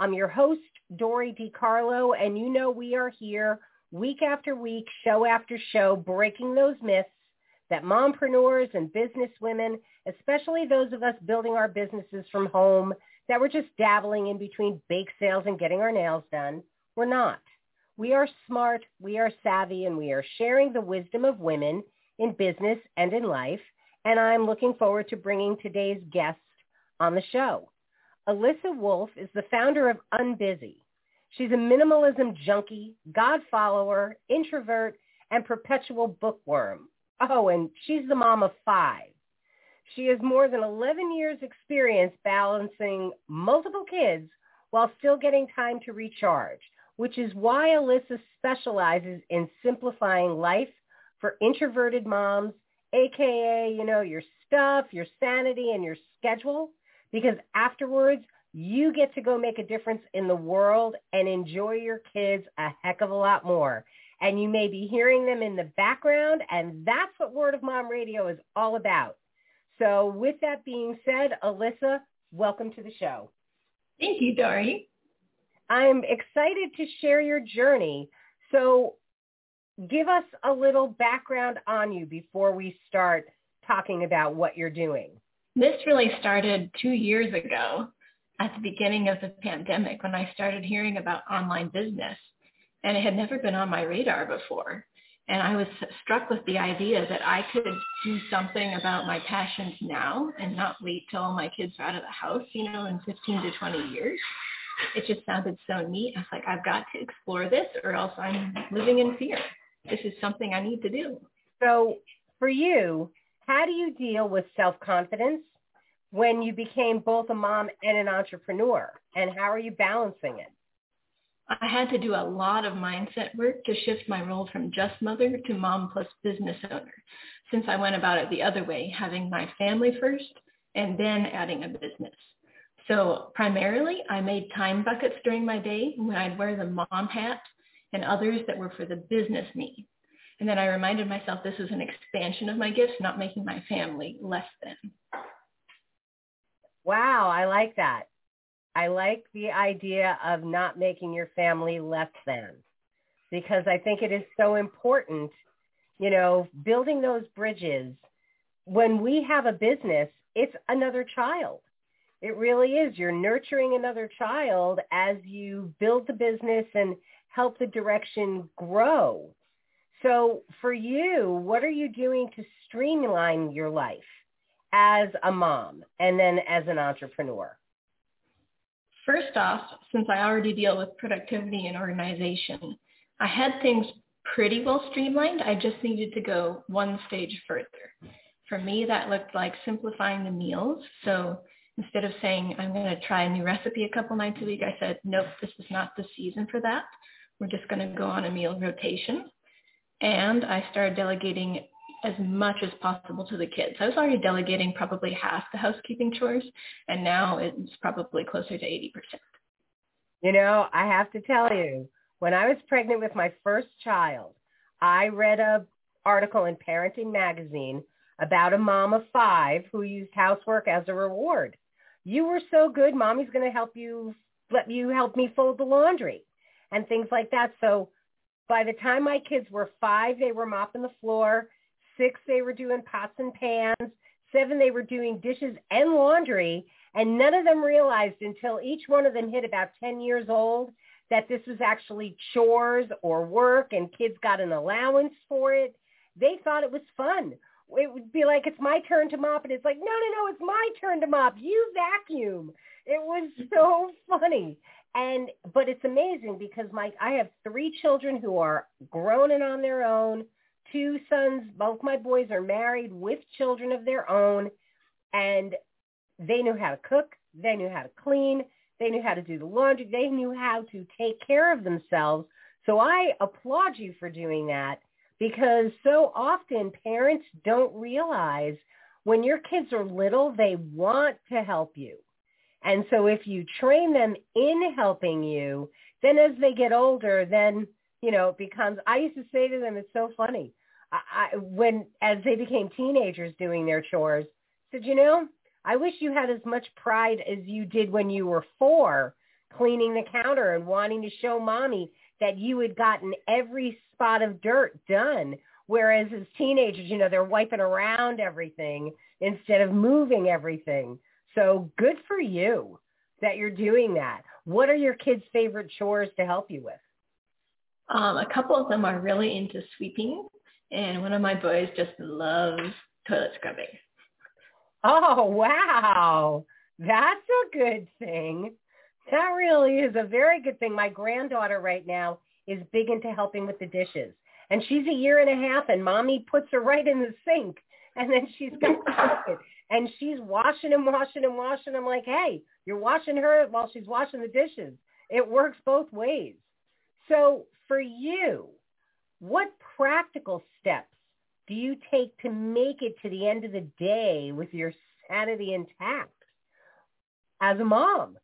I'm your host, Dory DiCarlo, and you know we are here week after week, show after show, breaking those myths that mompreneurs and business women, especially those of us building our businesses from home, that we're just dabbling in between bake sales and getting our nails done, we're not. We are smart, we are savvy, and we are sharing the wisdom of women in business and in life. And I'm looking forward to bringing today's guest on the show. Alyssa Wolff is the founder of Unbusy. She's a minimalism junkie, God follower, introvert, and perpetual bookworm. Oh, and she's the mom of five. She has more than 11 years experience balancing multiple kids while still getting time to recharge, which is why Alyssa specializes in simplifying life for introverted moms, aka, you know, your stuff, your sanity, and your schedule because afterwards you get to go make a difference in the world and enjoy your kids a heck of a lot more. And you may be hearing them in the background, and that's what Word of Mom Radio is all about. So with that being said, Alyssa, welcome to the show. Thank you, Dory. I'm excited to share your journey. So give us a little background on you before we start talking about what you're doing. This really started two years ago at the beginning of the pandemic when I started hearing about online business. And it had never been on my radar before. And I was struck with the idea that I could do something about my passions now and not wait till all my kids are out of the house, you know, in 15 to 20 years. It just sounded so neat. I was like, I've got to explore this or else I'm living in fear. This is something I need to do. So for you, how do you deal with self-confidence when you became both a mom and an entrepreneur? And how are you balancing it? I had to do a lot of mindset work to shift my role from just mother to mom plus business owner, since I went about it the other way, having my family first and then adding a business. So primarily, I made time buckets during my day when I'd wear the mom hat and others that were for the business me. And then I reminded myself this is an expansion of my gifts, not making my family less than. Wow, I like that. I like the idea of not making your family less than because I think it is so important, you know, building those bridges. When we have a business, it's another child. It really is. You're nurturing another child as you build the business and help the direction grow. So for you, what are you doing to streamline your life as a mom and then as an entrepreneur? First off, since I already deal with productivity and organization, I had things pretty well streamlined. I just needed to go one stage further. For me, that looked like simplifying the meals. So instead of saying, I'm going to try a new recipe a couple nights a week, I said, nope, this is not the season for that. We're just going to go on a meal rotation. And I started delegating as much as possible to the kids. I was already delegating probably half the housekeeping chores, and now it's probably closer to 80%. You know, I have to tell you, when I was pregnant with my first child, I read a article in Parenting Magazine about a mom of five who used housework as a reward. You were so good, mommy's going to help you, let you help me fold the laundry and things like that. So by the time my kids were five, they were mopping the floor. Six, they were doing pots and pans. Seven, they were doing dishes and laundry. And none of them realized until each one of them hit about 10 years old that this was actually chores or work and kids got an allowance for it. They thought it was fun. It would be like, it's my turn to mop. And it's like, no, no, no, it's my turn to mop. You vacuum. It was so funny. And, but it's amazing because my, I have three children who are grown and on their own two sons, both my boys are married with children of their own, and they knew how to cook, they knew how to clean, They knew how to do the laundry. They knew how to take care of themselves. So I applaud you for doing that because so often parents don't realize when your kids are little, they want to help you. And so if you train them in helping you, then as they get older, then, you know, it becomes, I used to say to them, it's so funny. I, when, as they became teenagers doing their chores, said, you know, I wish you had as much pride as you did when you were four, cleaning the counter and wanting to show mommy that you had gotten every spot of dirt done. Whereas as teenagers, you know, they're wiping around everything instead of moving everything. So good for you that you're doing that. What are your kids' favorite chores to help you with? Um, a couple of them are really into sweeping, and one of my boys just loves toilet scrubbing. Oh, wow. That's a good thing. That really is a very good thing. My granddaughter right now is big into helping with the dishes. And she's a year and a half and mommy puts her right in the sink and then she's got the bucket and she's washing and washing and washing. I'm like, hey, you're washing her while she's washing the dishes. It works both ways. So for you, what practical steps do you take to make it to the end of the day with your sanity intact as a mom?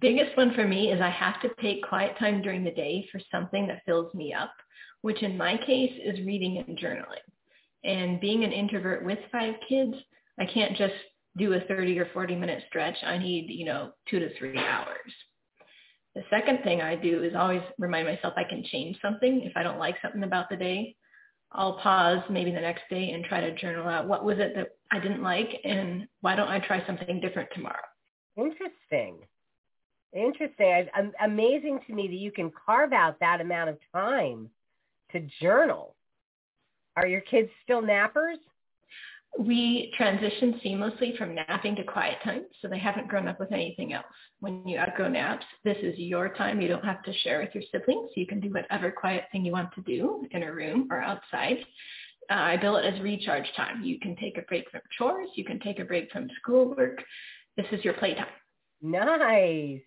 Biggest one for me is I have to take quiet time during the day for something that fills me up, which in my case is reading and journaling. And being an introvert with five kids, I can't just do a 30 or 40 minute stretch. I need, you know, two to three hours. The second thing I do is always remind myself I can change something. If I don't like something about the day, I'll pause maybe the next day and try to journal out what was it that I didn't like and why don't I try something different tomorrow. Interesting. Interesting. Amazing to me that you can carve out that amount of time to journal. Are your kids still nappers? We transitioned seamlessly from napping to quiet time, so they haven't grown up with anything else. When you outgrow naps, this is your time. You don't have to share with your siblings. You can do whatever quiet thing you want to do in a room or outside. Uh, I bill it as recharge time. You can take a break from chores. You can take a break from schoolwork. This is your playtime. Nice.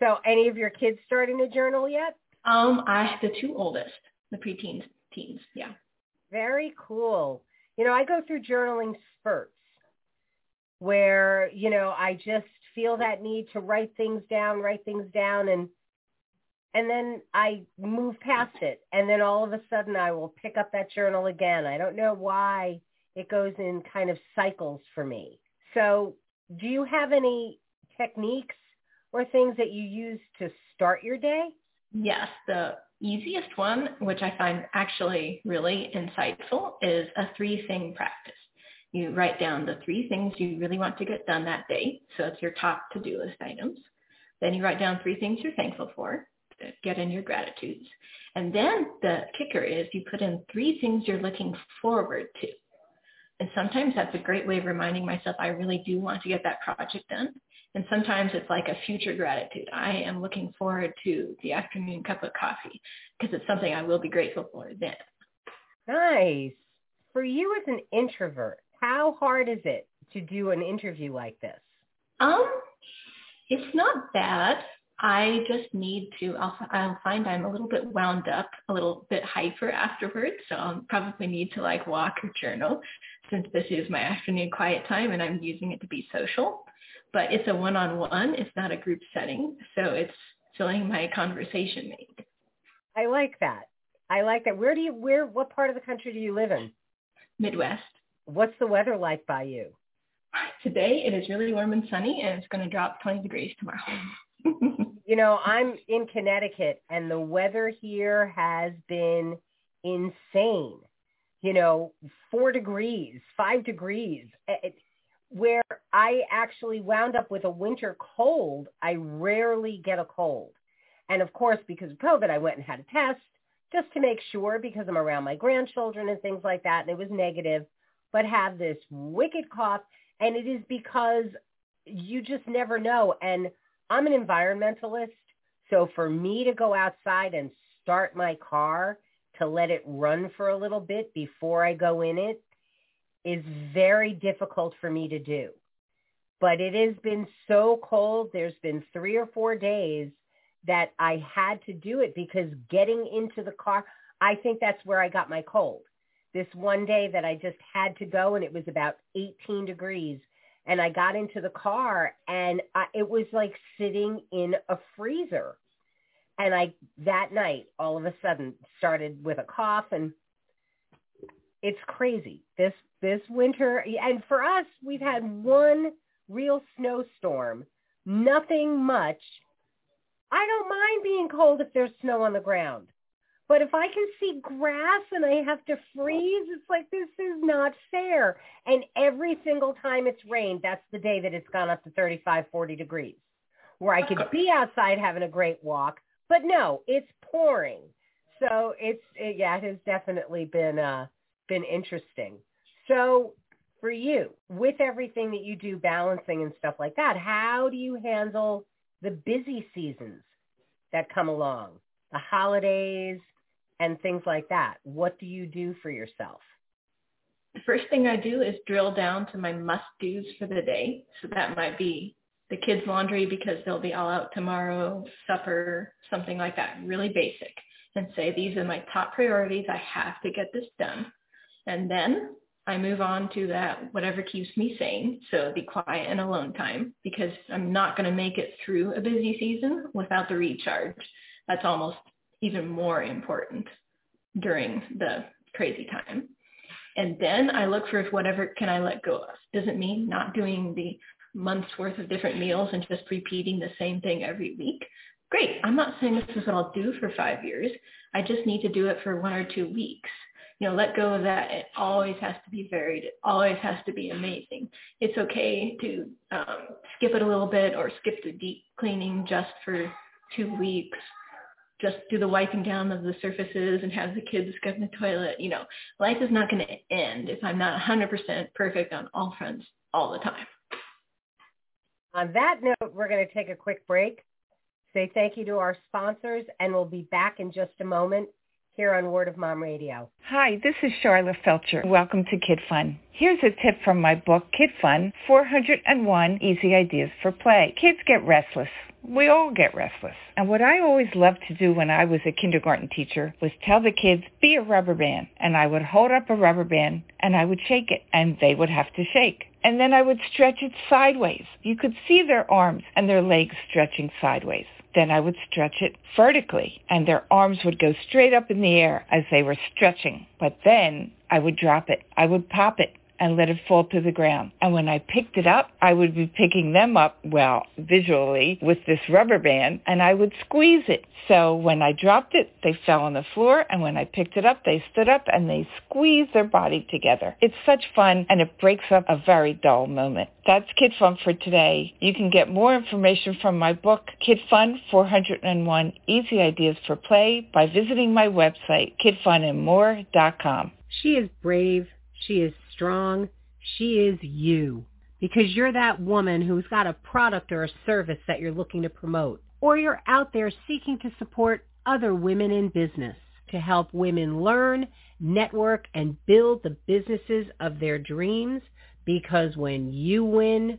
So any of your kids starting a journal yet? Um, I have the two oldest, the preteens, teens, yeah. Very cool. You know, I go through journaling spurts where, you know, I just feel that need to write things down, write things down and and then I move past it and then all of a sudden I will pick up that journal again. I don't know why it goes in kind of cycles for me. So, do you have any techniques or things that you use to start your day? Yes, the easiest one, which I find actually really insightful, is a three-thing practice. You write down the three things you really want to get done that day. So it's your top to-do list items. Then you write down three things you're thankful for, get in your gratitudes. And then the kicker is you put in three things you're looking forward to. And sometimes that's a great way of reminding myself I really do want to get that project done. And sometimes it's like a future gratitude. I am looking forward to the afternoon cup of coffee because it's something I will be grateful for then. Nice. For you as an introvert, how hard is it to do an interview like this? Um, it's not bad. I just need to, I'll, I'll find I'm a little bit wound up, a little bit hyper afterwards. So I'll probably need to like walk or journal since this is my afternoon quiet time and I'm using it to be social but it's a one-on-one. It's not a group setting. So it's filling my conversation made. I like that. I like that. Where do you, where, what part of the country do you live in? Midwest. What's the weather like by you? Today it is really warm and sunny and it's going to drop 20 degrees tomorrow. you know, I'm in Connecticut and the weather here has been insane. You know, four degrees, five degrees. It, where I actually wound up with a winter cold. I rarely get a cold. And of course, because of COVID, I went and had a test just to make sure because I'm around my grandchildren and things like that. And it was negative, but have this wicked cough. And it is because you just never know. And I'm an environmentalist. So for me to go outside and start my car to let it run for a little bit before I go in it is very difficult for me to do. but it has been so cold. There's been three or four days that I had to do it because getting into the car, I think that's where I got my cold. This one day that I just had to go and it was about 18 degrees and I got into the car and I, it was like sitting in a freezer. And I that night all of a sudden started with a cough and it's crazy. This this winter and for us we've had one real snowstorm. Nothing much. I don't mind being cold if there's snow on the ground. But if I can see grass and I have to freeze, it's like this is not fair. And every single time it's rained, that's the day that it's gone up to 35, 40 degrees, where I could be outside having a great walk. But no, it's pouring. So it's it, yeah, it has definitely been uh been interesting. So for you, with everything that you do, balancing and stuff like that, how do you handle the busy seasons that come along, the holidays, and things like that. What do you do for yourself? The first thing I do is drill down to my must-dos for the day. So that might be the kids' laundry because they'll be all out tomorrow, supper, something like that, really basic. And say, these are my top priorities. I have to get this done. And then I move on to that, whatever keeps me sane. So the quiet and alone time because I'm not going to make it through a busy season without the recharge. That's almost even more important during the crazy time. And then I look for whatever can I let go of. Doesn't mean not doing the month's worth of different meals and just repeating the same thing every week. Great. I'm not saying this is what I'll do for five years. I just need to do it for one or two weeks. You know, let go of that. It always has to be varied. It always has to be amazing. It's okay to um, skip it a little bit or skip the deep cleaning just for two weeks just do the wiping down of the surfaces and have the kids in the toilet. You know, life is not going to end if I'm not 100% perfect on all fronts all the time. On that note, we're going to take a quick break, say thank you to our sponsors, and we'll be back in just a moment here on Word of Mom Radio. Hi, this is Charlotte Felcher. Welcome to Kid Fun. Here's a tip from my book, Kid Fun, 401 Easy Ideas for Play. Kids get restless we all get restless. And what I always loved to do when I was a kindergarten teacher was tell the kids, be a rubber band. And I would hold up a rubber band and I would shake it and they would have to shake. And then I would stretch it sideways. You could see their arms and their legs stretching sideways. Then I would stretch it vertically and their arms would go straight up in the air as they were stretching. But then I would drop it. I would pop it and let it fall to the ground. And when I picked it up, I would be picking them up, well, visually, with this rubber band, and I would squeeze it. So when I dropped it, they fell on the floor, and when I picked it up, they stood up and they squeezed their body together. It's such fun, and it breaks up a very dull moment. That's Kid Fun for today. You can get more information from my book, Kid Fun 401 Easy Ideas for Play, by visiting my website, kidfunandmore.com. She is brave. She is strong. She is you because you're that woman who's got a product or a service that you're looking to promote. Or you're out there seeking to support other women in business to help women learn, network, and build the businesses of their dreams because when you win,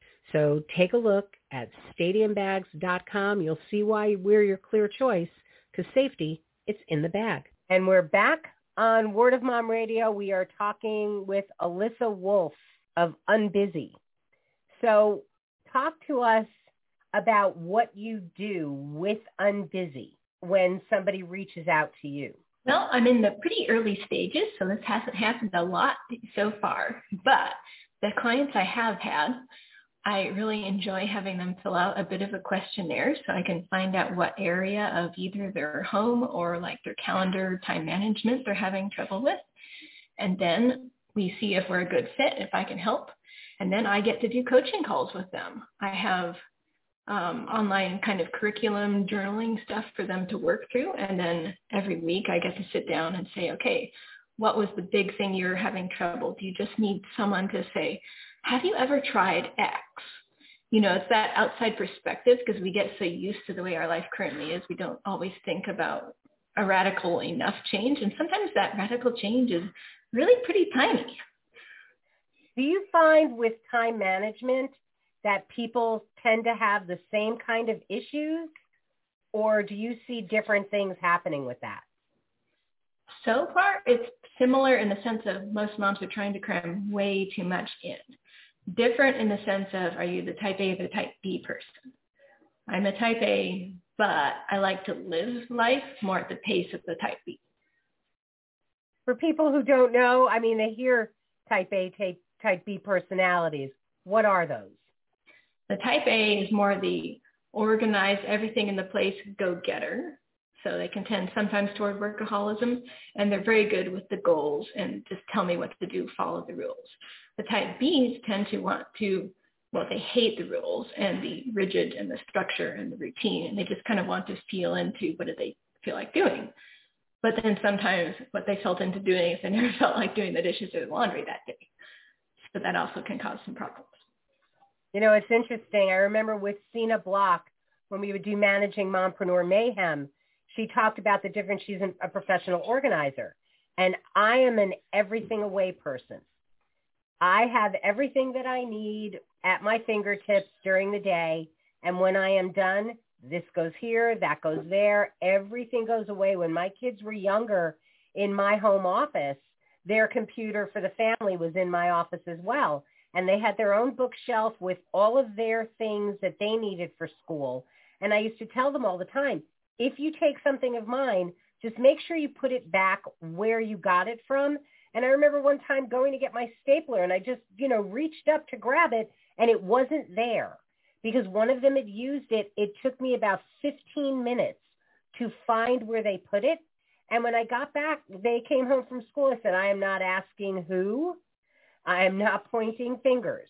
So take a look at stadiumbags.com. You'll see why we're your clear choice because safety, it's in the bag. And we're back on Word of Mom Radio. We are talking with Alyssa Wolff of Unbusy. So talk to us about what you do with Unbusy when somebody reaches out to you. Well, I'm in the pretty early stages, so this hasn't happened a lot so far. But the clients I have had, I really enjoy having them fill out a bit of a questionnaire so I can find out what area of either their home or like their calendar time management they're having trouble with. And then we see if we're a good fit, if I can help. And then I get to do coaching calls with them. I have um, online kind of curriculum journaling stuff for them to work through. And then every week I get to sit down and say, okay, what was the big thing you're having trouble? Do you just need someone to say, have you ever tried X? You know, it's that outside perspective because we get so used to the way our life currently is. We don't always think about a radical enough change. And sometimes that radical change is really pretty tiny. Do you find with time management that people tend to have the same kind of issues or do you see different things happening with that? So far, it's similar in the sense of most moms are trying to cram way too much in different in the sense of are you the type A or the type B person? I'm a type A, but I like to live life more at the pace of the type B. For people who don't know, I mean, they hear type A, type, type B personalities. What are those? The type A is more the organized, everything in the place, go-getter. So they can tend sometimes toward workaholism, and they're very good with the goals and just tell me what to do, follow the rules. The type Bs tend to want to, well, they hate the rules and the rigid and the structure and the routine, and they just kind of want to feel into what do they feel like doing. But then sometimes what they felt into doing is they never felt like doing the dishes or the laundry that day. So that also can cause some problems. You know, it's interesting. I remember with Cena Block, when we would do Managing Mompreneur Mayhem, she talked about the difference. She's a professional organizer. And I am an everything away person. I have everything that I need at my fingertips during the day. And when I am done, this goes here, that goes there. Everything goes away. When my kids were younger in my home office, their computer for the family was in my office as well. And they had their own bookshelf with all of their things that they needed for school. And I used to tell them all the time, if you take something of mine, just make sure you put it back where you got it from. And I remember one time going to get my stapler and I just, you know, reached up to grab it and it wasn't there because one of them had used it. It took me about 15 minutes to find where they put it. And when I got back, they came home from school. I said, I am not asking who. I am not pointing fingers.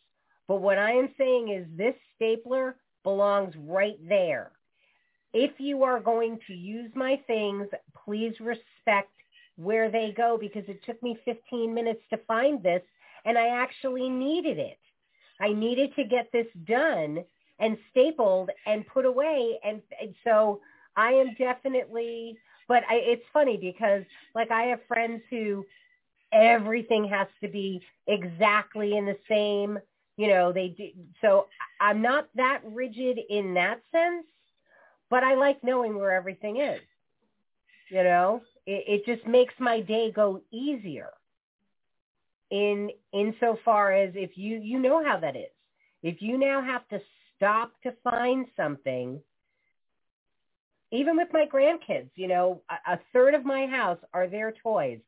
But what I am saying is this stapler belongs right there if you are going to use my things, please respect where they go because it took me 15 minutes to find this and I actually needed it. I needed to get this done and stapled and put away. And, and so I am definitely, but I, it's funny because like I have friends who everything has to be exactly in the same, you know, they do. So I'm not that rigid in that sense but I like knowing where everything is. You know, it, it just makes my day go easier. In insofar as if you you know how that is. If you now have to stop to find something, even with my grandkids, you know, a, a third of my house are their toys.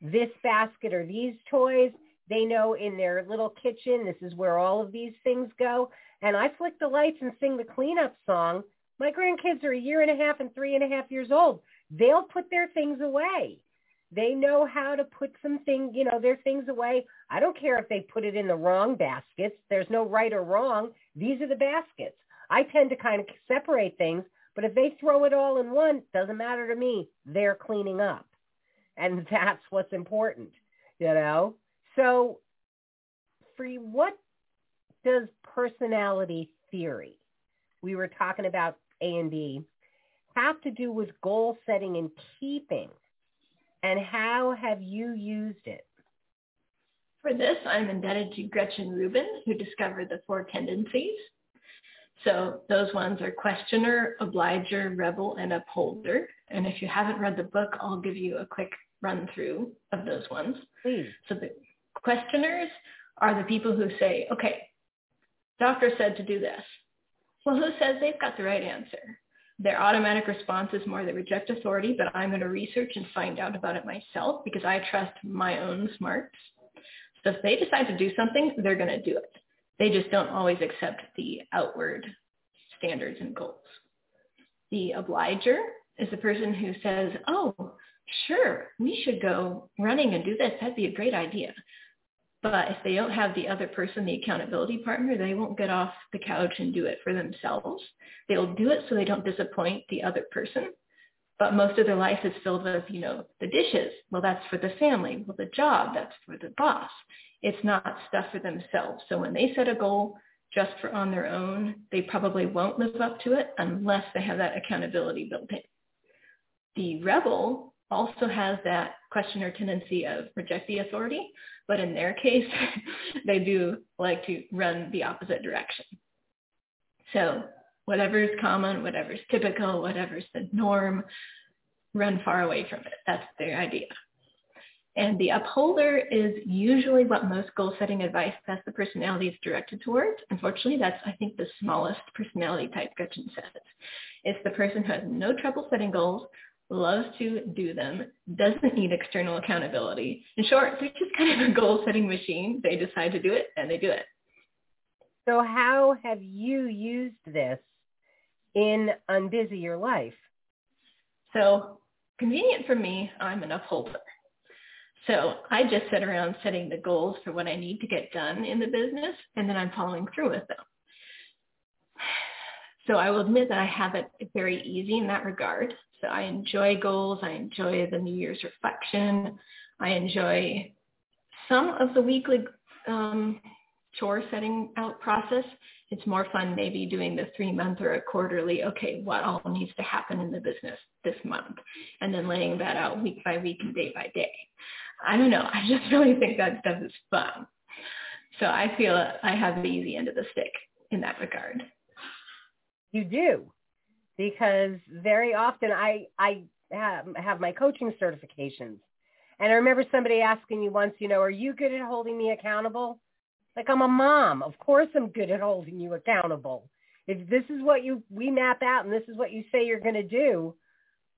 This basket or these toys, they know in their little kitchen, this is where all of these things go. And I flick the lights and sing the cleanup song my grandkids are a year and a half and three and a half years old. They'll put their things away. They know how to put some things, you know, their things away. I don't care if they put it in the wrong baskets. There's no right or wrong. These are the baskets. I tend to kind of separate things, but if they throw it all in one, doesn't matter to me. They're cleaning up. And that's what's important, you know? So for what does personality theory, we were talking about a and B have to do with goal setting and keeping. And how have you used it? For this, I'm indebted to Gretchen Rubin, who discovered the four tendencies. So those ones are questioner, obliger, rebel, and upholder. And if you haven't read the book, I'll give you a quick run through of those ones. Please. So the questioners are the people who say, okay, doctor said to do this. Well, who says they've got the right answer? Their automatic response is more they reject authority, but I'm going to research and find out about it myself because I trust my own smarts. So if they decide to do something, they're going to do it. They just don't always accept the outward standards and goals. The obliger is the person who says, oh, sure, we should go running and do this. That'd be a great idea. But if they don't have the other person, the accountability partner, they won't get off the couch and do it for themselves. They'll do it so they don't disappoint the other person. But most of their life is filled with, you know, the dishes. Well, that's for the family. Well, the job, that's for the boss. It's not stuff for themselves. So when they set a goal just for on their own, they probably won't live up to it unless they have that accountability built in. The rebel also has that questioner tendency of reject the authority, but in their case, they do like to run the opposite direction. So whatever is common, whatever is typical, whatever is the norm, run far away from it. That's their idea. And the upholder is usually what most goal setting advice that's the personality is directed towards. Unfortunately, that's, I think, the smallest personality type Gretchen says. It's the person who has no trouble setting goals, loves to do them, doesn't need external accountability. In short, they're just kind of a goal setting machine. They decide to do it and they do it. So how have you used this in Unbusy Your Life? So convenient for me, I'm an upholder. So I just sit around setting the goals for what I need to get done in the business, and then I'm following through with them. So I will admit that I have it very easy in that regard. I enjoy goals. I enjoy the New Year's reflection. I enjoy some of the weekly um, chore setting out process. It's more fun maybe doing the three month or a quarterly, okay, what all needs to happen in the business this month, and then laying that out week by week and day by day. I don't know. I just really think that stuff is fun. So I feel I have the easy end of the stick in that regard. You do, because very often I I have, have my coaching certifications, and I remember somebody asking me once, you know, are you good at holding me accountable? Like I'm a mom. Of course I'm good at holding you accountable. If this is what you we map out and this is what you say you're going to do,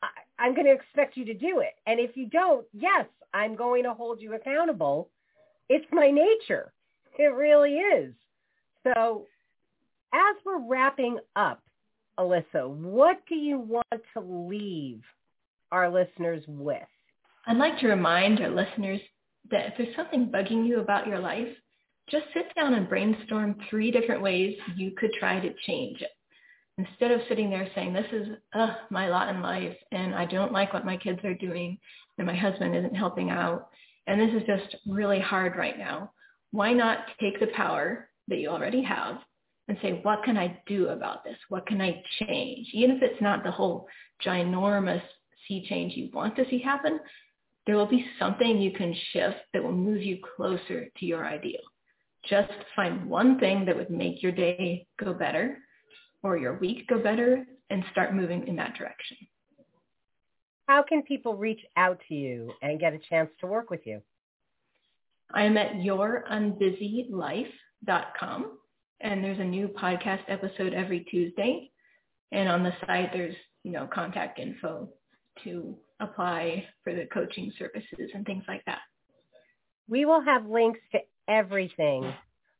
I, I'm going to expect you to do it. And if you don't, yes, I'm going to hold you accountable. It's my nature. It really is. So as we're wrapping up, Alyssa, what do you want to leave our listeners with? I'd like to remind our listeners that if there's something bugging you about your life, just sit down and brainstorm three different ways you could try to change it. Instead of sitting there saying, this is uh, my lot in life and I don't like what my kids are doing and my husband isn't helping out and this is just really hard right now. Why not take the power that you already have and say, what can I do about this? What can I change? Even if it's not the whole ginormous sea change you want to see happen, there will be something you can shift that will move you closer to your ideal. Just find one thing that would make your day go better or your week go better and start moving in that direction. How can people reach out to you and get a chance to work with you? I'm at yourunbusylife.com and there's a new podcast episode every Tuesday. And on the site, there's, you know, contact info to apply for the coaching services and things like that. We will have links to everything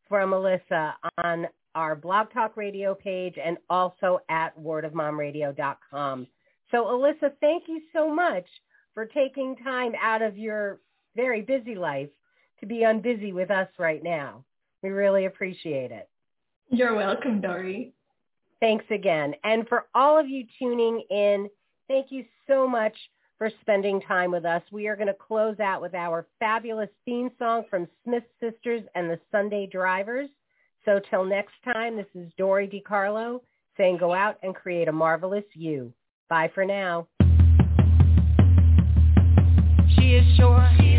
from Alyssa on our Blog Talk Radio page and also at wordofmomradio.com. So Alyssa, thank you so much for taking time out of your very busy life to be on busy with us right now. We really appreciate it. You're welcome, Dory. Thanks again. And for all of you tuning in, thank you so much for spending time with us. We are going to close out with our fabulous theme song from Smith Sisters and the Sunday Drivers. So till next time, this is Dory DiCarlo saying go out and create a marvelous you. Bye for now. She She is sure.